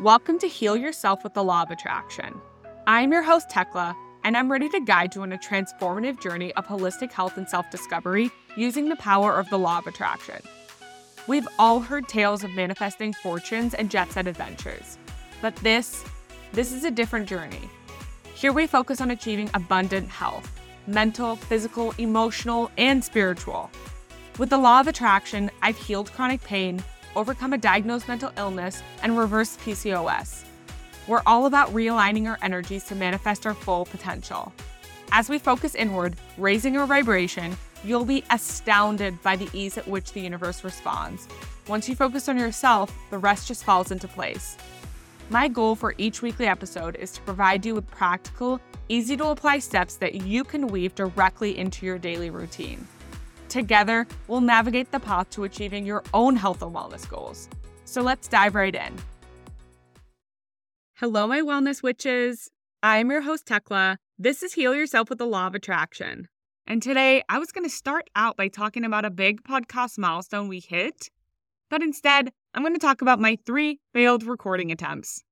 Welcome to Heal Yourself with the Law of Attraction. I'm your host, Tekla, and I'm ready to guide you on a transformative journey of holistic health and self discovery using the power of the Law of Attraction. We've all heard tales of manifesting fortunes and jet set adventures, but this, this is a different journey. Here we focus on achieving abundant health mental, physical, emotional, and spiritual. With the law of attraction, I've healed chronic pain, overcome a diagnosed mental illness, and reverse PCOS. We're all about realigning our energies to manifest our full potential. As we focus inward, raising our vibration, you'll be astounded by the ease at which the universe responds. Once you focus on yourself, the rest just falls into place. My goal for each weekly episode is to provide you with practical, easy to apply steps that you can weave directly into your daily routine. Together, we'll navigate the path to achieving your own health and wellness goals. So let's dive right in. Hello, my wellness witches. I'm your host, Tekla. This is Heal Yourself with the Law of Attraction. And today, I was going to start out by talking about a big podcast milestone we hit, but instead, I'm going to talk about my three failed recording attempts.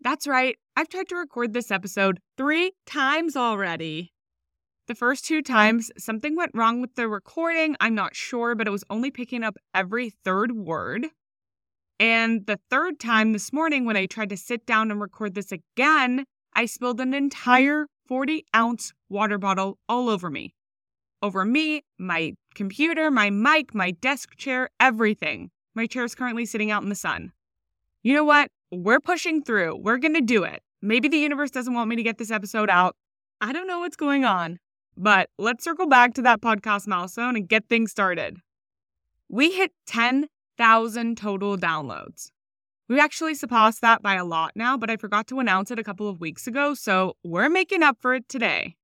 That's right, I've tried to record this episode three times already. The first two times, something went wrong with the recording. I'm not sure, but it was only picking up every third word. And the third time this morning, when I tried to sit down and record this again, I spilled an entire 40 ounce water bottle all over me. Over me, my computer, my mic, my desk chair, everything. My chair is currently sitting out in the sun. You know what? We're pushing through. We're going to do it. Maybe the universe doesn't want me to get this episode out. I don't know what's going on. But let's circle back to that podcast milestone and get things started. We hit 10,000 total downloads. We actually surpassed that by a lot now, but I forgot to announce it a couple of weeks ago, so we're making up for it today.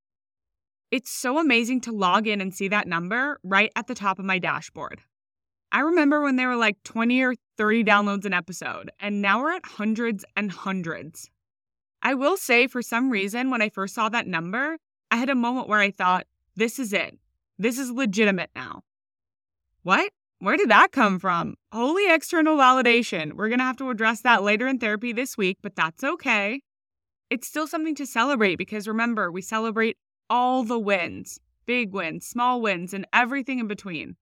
It's so amazing to log in and see that number right at the top of my dashboard. I remember when there were like 20 or 30 downloads an episode, and now we're at hundreds and hundreds. I will say, for some reason, when I first saw that number, I had a moment where I thought, this is it. This is legitimate now. What? Where did that come from? Holy external validation. We're going to have to address that later in therapy this week, but that's okay. It's still something to celebrate because remember, we celebrate all the wins big wins, small wins, and everything in between.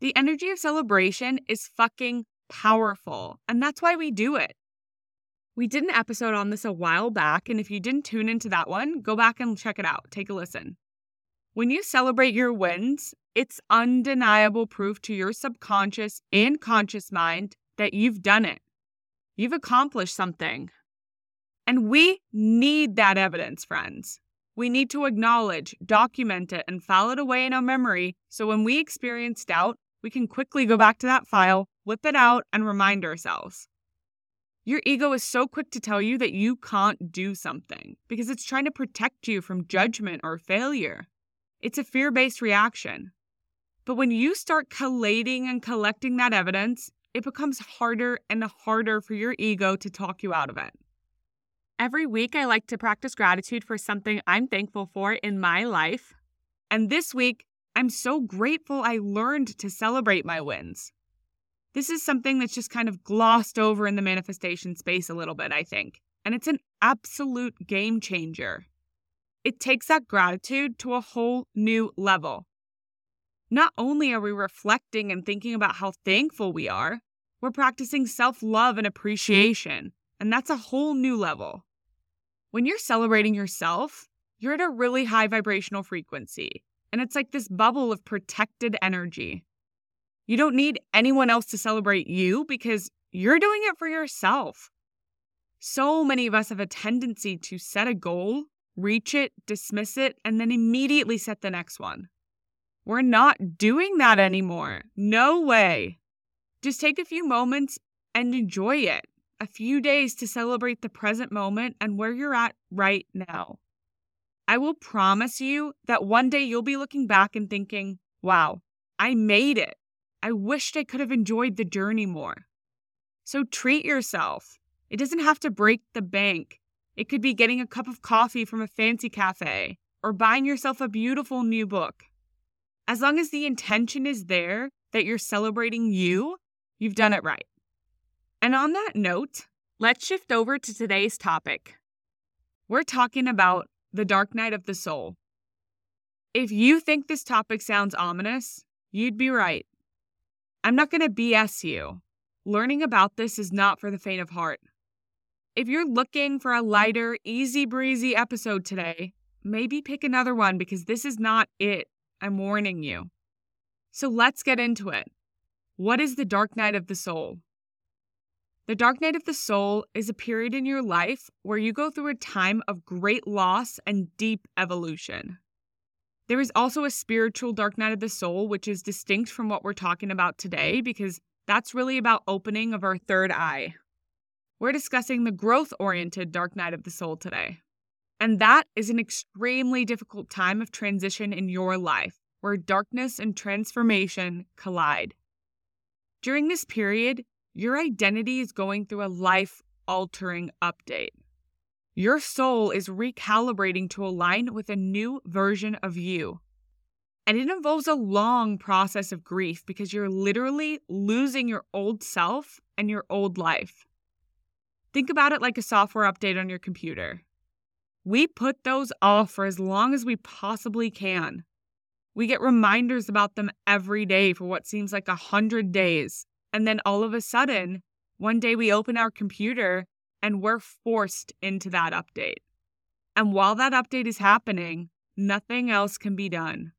The energy of celebration is fucking powerful, and that's why we do it. We did an episode on this a while back, and if you didn't tune into that one, go back and check it out. Take a listen. When you celebrate your wins, it's undeniable proof to your subconscious and conscious mind that you've done it. You've accomplished something. And we need that evidence, friends. We need to acknowledge, document it, and file it away in our memory so when we experience doubt, we can quickly go back to that file, whip it out, and remind ourselves. Your ego is so quick to tell you that you can't do something because it's trying to protect you from judgment or failure. It's a fear based reaction. But when you start collating and collecting that evidence, it becomes harder and harder for your ego to talk you out of it. Every week, I like to practice gratitude for something I'm thankful for in my life. And this week, I'm so grateful I learned to celebrate my wins. This is something that's just kind of glossed over in the manifestation space a little bit, I think. And it's an absolute game changer. It takes that gratitude to a whole new level. Not only are we reflecting and thinking about how thankful we are, we're practicing self love and appreciation. And that's a whole new level. When you're celebrating yourself, you're at a really high vibrational frequency. And it's like this bubble of protected energy. You don't need anyone else to celebrate you because you're doing it for yourself. So many of us have a tendency to set a goal, reach it, dismiss it, and then immediately set the next one. We're not doing that anymore. No way. Just take a few moments and enjoy it. A few days to celebrate the present moment and where you're at right now. I will promise you that one day you'll be looking back and thinking, wow, I made it. I wished I could have enjoyed the journey more. So treat yourself. It doesn't have to break the bank. It could be getting a cup of coffee from a fancy cafe or buying yourself a beautiful new book. As long as the intention is there that you're celebrating you, you've done it right. And on that note, let's shift over to today's topic. We're talking about the dark night of the soul. If you think this topic sounds ominous, you'd be right. I'm not going to BS you. Learning about this is not for the faint of heart. If you're looking for a lighter, easy breezy episode today, maybe pick another one because this is not it. I'm warning you. So let's get into it. What is the dark night of the soul? The dark night of the soul is a period in your life where you go through a time of great loss and deep evolution. There is also a spiritual dark night of the soul, which is distinct from what we're talking about today because that's really about opening of our third eye. We're discussing the growth oriented dark night of the soul today. And that is an extremely difficult time of transition in your life where darkness and transformation collide. During this period, your identity is going through a life altering update. Your soul is recalibrating to align with a new version of you. And it involves a long process of grief because you're literally losing your old self and your old life. Think about it like a software update on your computer. We put those off for as long as we possibly can. We get reminders about them every day for what seems like a hundred days. And then all of a sudden, one day we open our computer and we're forced into that update. And while that update is happening, nothing else can be done.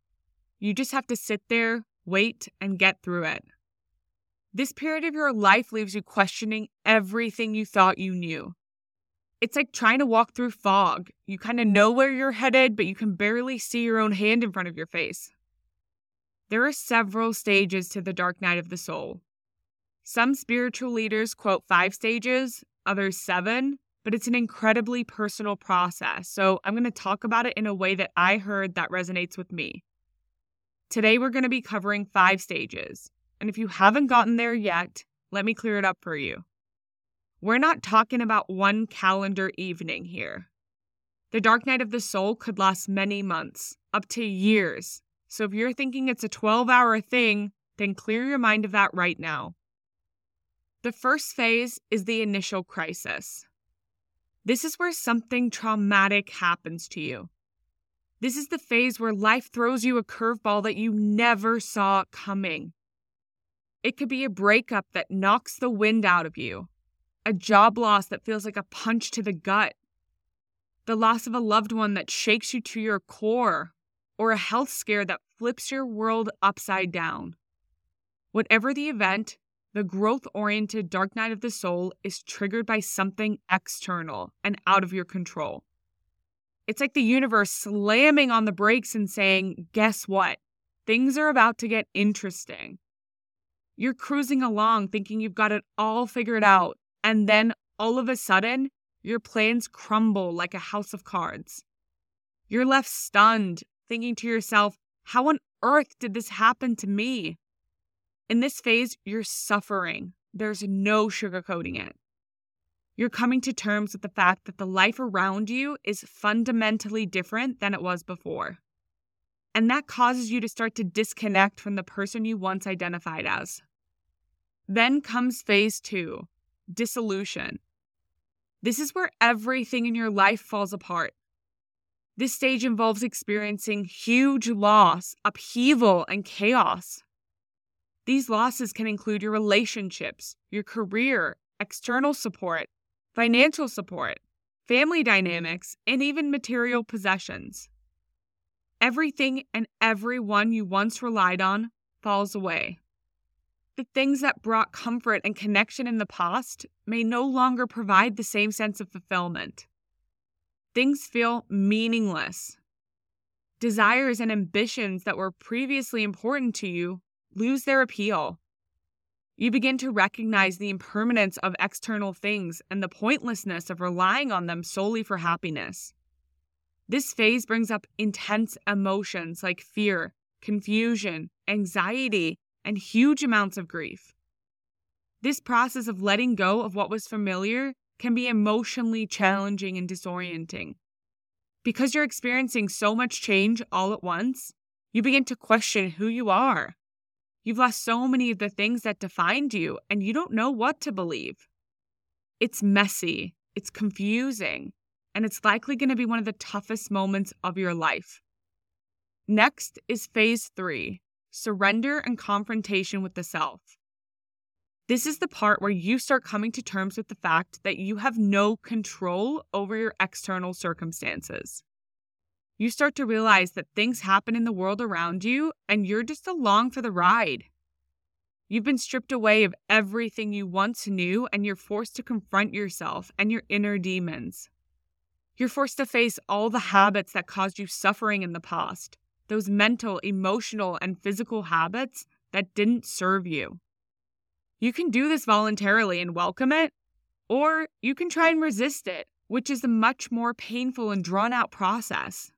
You just have to sit there, wait, and get through it. This period of your life leaves you questioning everything you thought you knew. It's like trying to walk through fog. You kind of know where you're headed, but you can barely see your own hand in front of your face. There are several stages to the dark night of the soul. Some spiritual leaders quote five stages, others seven, but it's an incredibly personal process. So I'm going to talk about it in a way that I heard that resonates with me. Today, we're going to be covering five stages. And if you haven't gotten there yet, let me clear it up for you. We're not talking about one calendar evening here. The dark night of the soul could last many months, up to years. So if you're thinking it's a 12 hour thing, then clear your mind of that right now. The first phase is the initial crisis. This is where something traumatic happens to you. This is the phase where life throws you a curveball that you never saw coming. It could be a breakup that knocks the wind out of you, a job loss that feels like a punch to the gut, the loss of a loved one that shakes you to your core, or a health scare that flips your world upside down. Whatever the event, the growth oriented dark night of the soul is triggered by something external and out of your control. It's like the universe slamming on the brakes and saying, Guess what? Things are about to get interesting. You're cruising along thinking you've got it all figured out, and then all of a sudden, your plans crumble like a house of cards. You're left stunned, thinking to yourself, How on earth did this happen to me? In this phase, you're suffering. There's no sugarcoating it. You're coming to terms with the fact that the life around you is fundamentally different than it was before. And that causes you to start to disconnect from the person you once identified as. Then comes phase two dissolution. This is where everything in your life falls apart. This stage involves experiencing huge loss, upheaval, and chaos. These losses can include your relationships, your career, external support, financial support, family dynamics, and even material possessions. Everything and everyone you once relied on falls away. The things that brought comfort and connection in the past may no longer provide the same sense of fulfillment. Things feel meaningless. Desires and ambitions that were previously important to you lose their appeal. You begin to recognize the impermanence of external things and the pointlessness of relying on them solely for happiness. This phase brings up intense emotions like fear, confusion, anxiety, and huge amounts of grief. This process of letting go of what was familiar can be emotionally challenging and disorienting. Because you're experiencing so much change all at once, you begin to question who you are You've lost so many of the things that defined you, and you don't know what to believe. It's messy, it's confusing, and it's likely going to be one of the toughest moments of your life. Next is phase three surrender and confrontation with the self. This is the part where you start coming to terms with the fact that you have no control over your external circumstances. You start to realize that things happen in the world around you and you're just along for the ride. You've been stripped away of everything you once knew, and you're forced to confront yourself and your inner demons. You're forced to face all the habits that caused you suffering in the past, those mental, emotional, and physical habits that didn't serve you. You can do this voluntarily and welcome it, or you can try and resist it, which is a much more painful and drawn out process.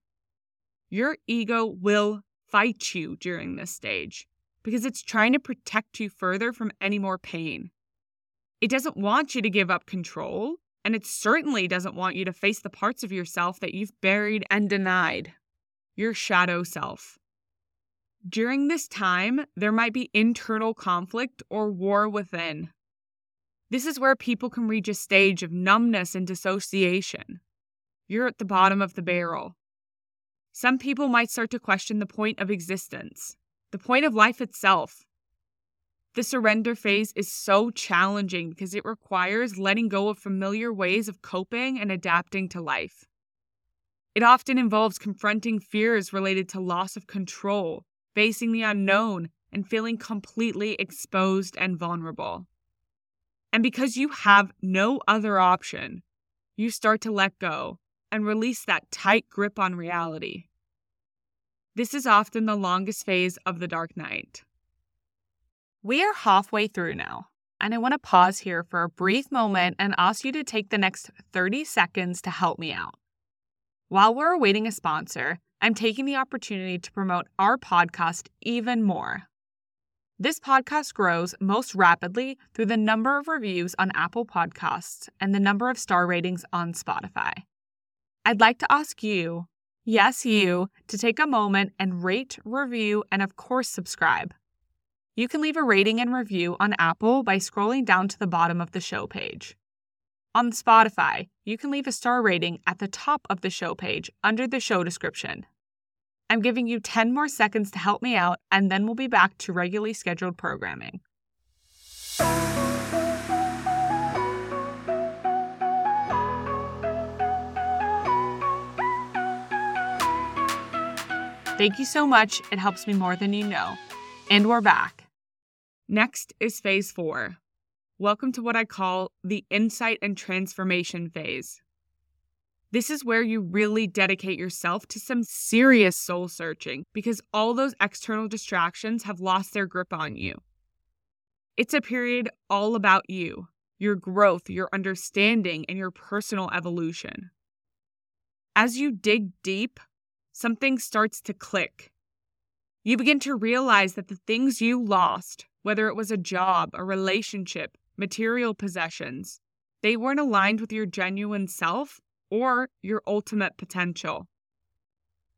Your ego will fight you during this stage because it's trying to protect you further from any more pain. It doesn't want you to give up control, and it certainly doesn't want you to face the parts of yourself that you've buried and denied your shadow self. During this time, there might be internal conflict or war within. This is where people can reach a stage of numbness and dissociation. You're at the bottom of the barrel. Some people might start to question the point of existence the point of life itself. The surrender phase is so challenging because it requires letting go of familiar ways of coping and adapting to life. It often involves confronting fears related to loss of control, facing the unknown, and feeling completely exposed and vulnerable. And because you have no other option, you start to let go and release that tight grip on reality. This is often the longest phase of the dark night. We are halfway through now, and I want to pause here for a brief moment and ask you to take the next 30 seconds to help me out. While we're awaiting a sponsor, I'm taking the opportunity to promote our podcast even more. This podcast grows most rapidly through the number of reviews on Apple Podcasts and the number of star ratings on Spotify. I'd like to ask you yes, mm-hmm. you, to take a moment and rate, review, and of course, subscribe. You can leave a rating and review on Apple by scrolling down to the bottom of the show page. On Spotify, you can leave a star rating at the top of the show page under the show description. I'm giving you 10 more seconds to help me out, and then we'll be back to regularly scheduled programming. Thank you so much. It helps me more than you know. And we're back. Next is phase four. Welcome to what I call the insight and transformation phase. This is where you really dedicate yourself to some serious soul searching because all those external distractions have lost their grip on you. It's a period all about you, your growth, your understanding, and your personal evolution. As you dig deep, something starts to click. You begin to realize that the things you lost, whether it was a job, a relationship, material possessions, they weren't aligned with your genuine self or your ultimate potential.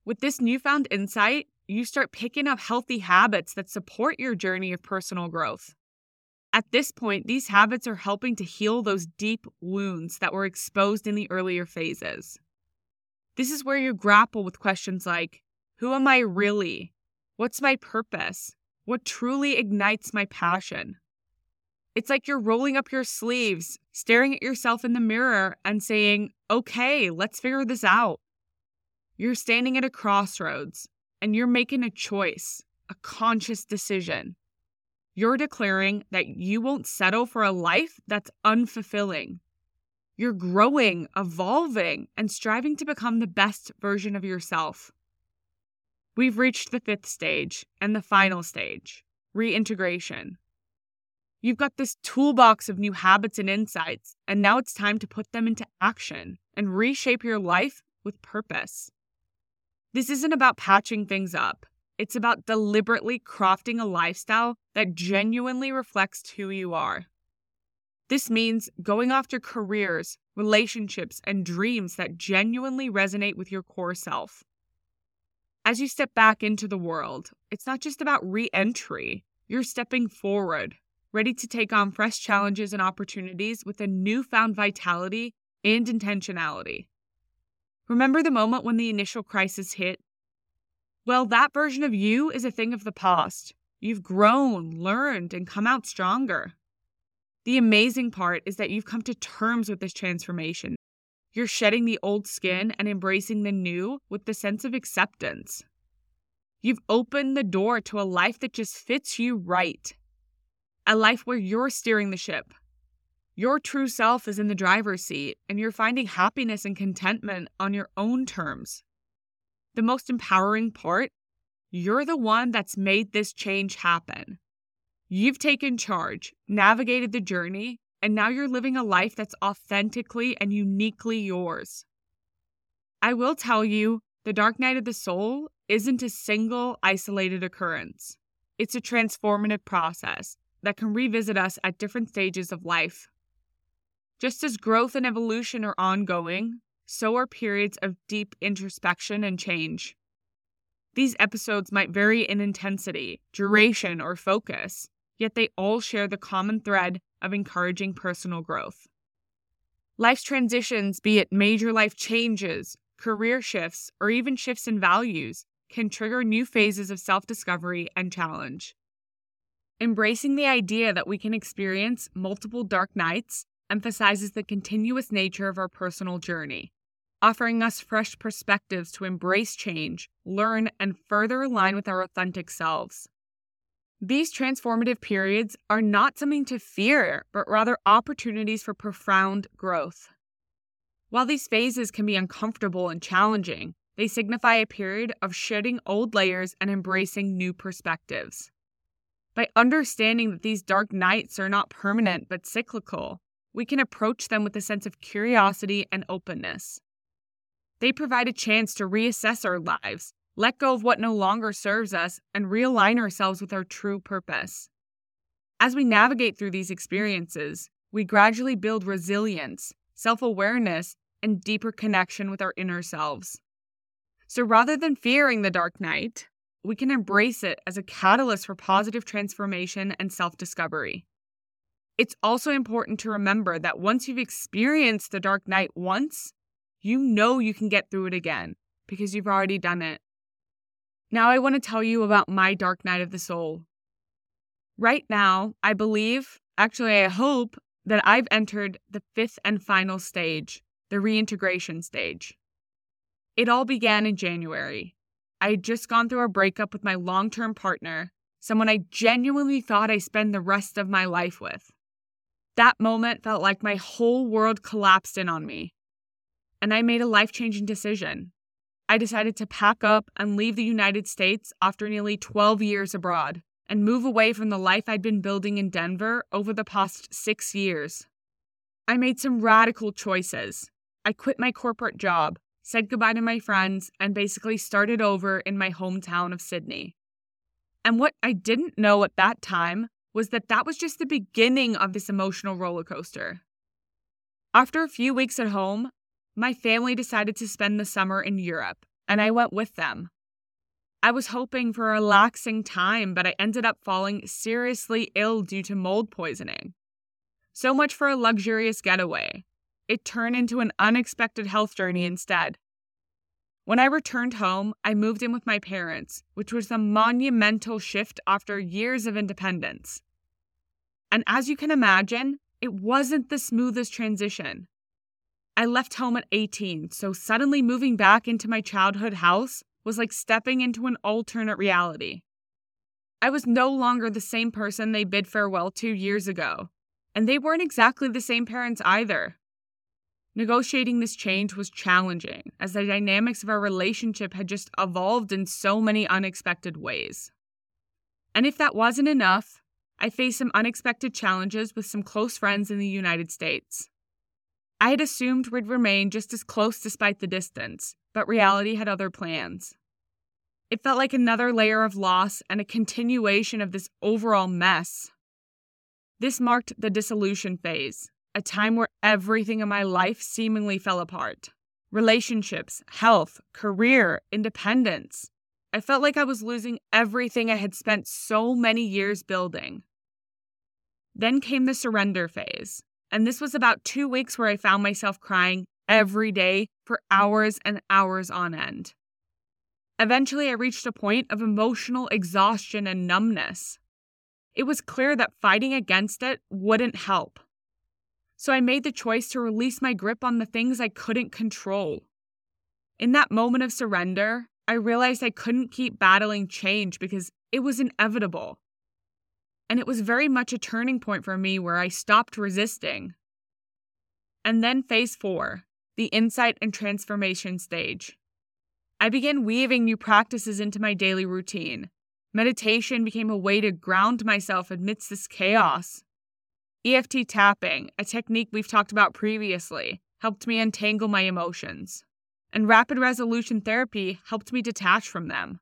With this newfound insight, you start picking up healthy habits that support your journey of personal growth. At this point, these habits are helping to heal those deep wounds that were exposed in the earlier phases. This is where you grapple with questions like Who am I really? What's my purpose? What truly ignites my passion? It's like you're rolling up your sleeves, staring at yourself in the mirror, and saying, Okay, let's figure this out. You're standing at a crossroads and you're making a choice, a conscious decision. You're declaring that you won't settle for a life that's unfulfilling. You're growing, evolving, and striving to become the best version of yourself. We've reached the fifth stage and the final stage reintegration. You've got this toolbox of new habits and insights, and now it's time to put them into action and reshape your life with purpose. This isn't about patching things up, it's about deliberately crafting a lifestyle that genuinely reflects who you are. This means going after careers, relationships, and dreams that genuinely resonate with your core self. As you step back into the world, it's not just about re entry, you're stepping forward, ready to take on fresh challenges and opportunities with a newfound vitality and intentionality. Remember the moment when the initial crisis hit? Well, that version of you is a thing of the past. You've grown, learned, and come out stronger. The amazing part is that you've come to terms with this transformation. You're shedding the old skin and embracing the new with the sense of acceptance. You've opened the door to a life that just fits you right. A life where you're steering the ship. Your true self is in the driver's seat, and you're finding happiness and contentment on your own terms. The most empowering part you're the one that's made this change happen. You've taken charge, navigated the journey, and now you're living a life that's authentically and uniquely yours. I will tell you, the dark night of the soul isn't a single isolated occurrence. It's a transformative process that can revisit us at different stages of life. Just as growth and evolution are ongoing, so are periods of deep introspection and change. These episodes might vary in intensity, duration, or focus, yet they all share the common thread of encouraging personal growth. Life's transitions, be it major life changes, career shifts, or even shifts in values, can trigger new phases of self discovery and challenge. Embracing the idea that we can experience multiple dark nights emphasizes the continuous nature of our personal journey, offering us fresh perspectives to embrace change, learn, and further align with our authentic selves. These transformative periods are not something to fear, but rather opportunities for profound growth. While these phases can be uncomfortable and challenging, they signify a period of shedding old layers and embracing new perspectives. By understanding that these dark nights are not permanent but cyclical, we can approach them with a sense of curiosity and openness. They provide a chance to reassess our lives, let go of what no longer serves us, and realign ourselves with our true purpose. As we navigate through these experiences, we gradually build resilience, self awareness, and deeper connection with our inner selves. So rather than fearing the dark night, we can embrace it as a catalyst for positive transformation and self discovery. It's also important to remember that once you've experienced the dark night once, you know you can get through it again because you've already done it. Now, I want to tell you about my dark night of the soul. Right now, I believe, actually, I hope that I've entered the fifth and final stage, the reintegration stage. It all began in January. I had just gone through a breakup with my long term partner, someone I genuinely thought I'd spend the rest of my life with. That moment felt like my whole world collapsed in on me. And I made a life changing decision. I decided to pack up and leave the United States after nearly 12 years abroad and move away from the life I'd been building in Denver over the past six years. I made some radical choices. I quit my corporate job, said goodbye to my friends, and basically started over in my hometown of Sydney. And what I didn't know at that time was that that was just the beginning of this emotional roller coaster. After a few weeks at home, my family decided to spend the summer in Europe, and I went with them. I was hoping for a relaxing time, but I ended up falling seriously ill due to mold poisoning. So much for a luxurious getaway it turned into an unexpected health journey instead. When I returned home, I moved in with my parents, which was a monumental shift after years of independence. And as you can imagine, it wasn't the smoothest transition. I left home at 18, so suddenly moving back into my childhood house was like stepping into an alternate reality. I was no longer the same person they bid farewell to years ago, and they weren't exactly the same parents either. Negotiating this change was challenging, as the dynamics of our relationship had just evolved in so many unexpected ways. And if that wasn't enough, I faced some unexpected challenges with some close friends in the United States. I had assumed we'd remain just as close despite the distance, but hmm. reality had other plans. It felt like another layer of loss and a continuation of this overall mess. This marked the dissolution phase, a time where everything in my life seemingly fell apart relationships, health, career, independence. I felt like I was losing everything I had spent so many years building. Then came the surrender phase. And this was about two weeks where I found myself crying every day for hours and hours on end. Eventually, I reached a point of emotional exhaustion and numbness. It was clear that fighting against it wouldn't help. So I made the choice to release my grip on the things I couldn't control. In that moment of surrender, I realized I couldn't keep battling change because it was inevitable. And it was very much a turning point for me where I stopped resisting. And then phase four, the insight and transformation stage. I began weaving new practices into my daily routine. Meditation became a way to ground myself amidst this chaos. EFT tapping, a technique we've talked about previously, helped me untangle my emotions. And rapid resolution therapy helped me detach from them.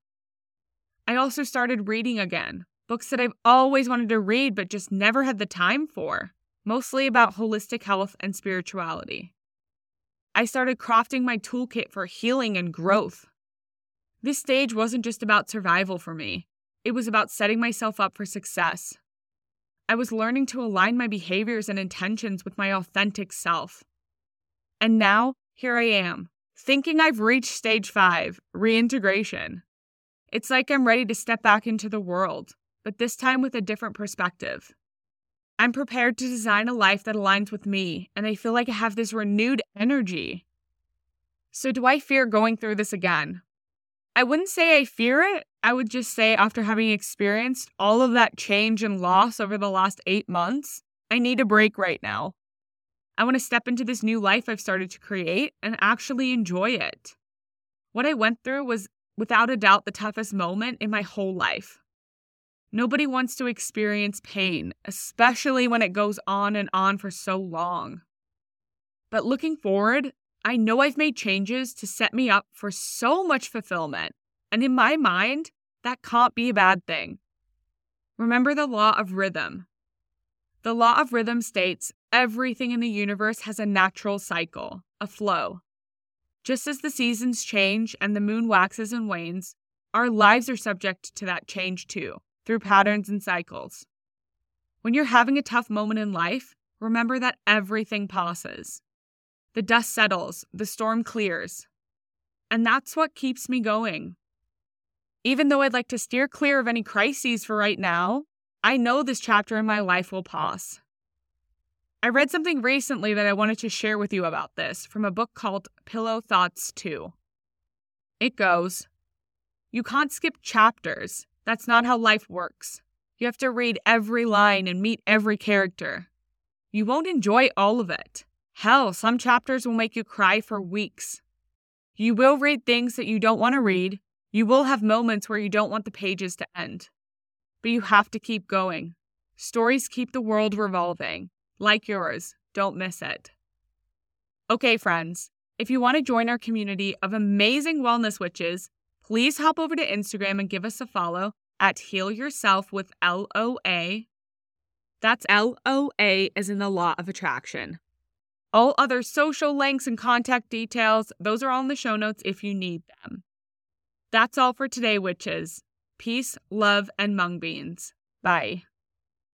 I also started reading again, books that I've always wanted to read but just never had the time for, mostly about holistic health and spirituality. I started crafting my toolkit for healing and growth. This stage wasn't just about survival for me, it was about setting myself up for success. I was learning to align my behaviors and intentions with my authentic self. And now, here I am, thinking I've reached stage five reintegration. It's like I'm ready to step back into the world, but this time with a different perspective. I'm prepared to design a life that aligns with me, and I feel like I have this renewed energy. So, do I fear going through this again? I wouldn't say I fear it. I would just say, after having experienced all of that change and loss over the last eight months, I need a break right now. I want to step into this new life I've started to create and actually enjoy it. What I went through was without a doubt the toughest moment in my whole life. Nobody wants to experience pain, especially when it goes on and on for so long. But looking forward, I know I've made changes to set me up for so much fulfillment. And in my mind, that can't be a bad thing. Remember the law of rhythm. The law of rhythm states everything in the universe has a natural cycle, a flow. Just as the seasons change and the moon waxes and wanes, our lives are subject to that change too through patterns and cycles. When you're having a tough moment in life, remember that everything passes. The dust settles, the storm clears. And that's what keeps me going. Even though I'd like to steer clear of any crises for right now, I know this chapter in my life will pass. I read something recently that I wanted to share with you about this from a book called Pillow Thoughts 2. It goes You can't skip chapters, that's not how life works. You have to read every line and meet every character. You won't enjoy all of it. Hell, some chapters will make you cry for weeks. You will read things that you don't want to read. You will have moments where you don't want the pages to end. But you have to keep going. Stories keep the world revolving. Like yours, don't miss it. Okay, friends, if you want to join our community of amazing wellness witches, please hop over to Instagram and give us a follow at Heal Yourself with L O A. That's L O A as in the law of attraction. All other social links and contact details, those are all in the show notes if you need them. That's all for today, witches. Peace, love, and mung beans. Bye.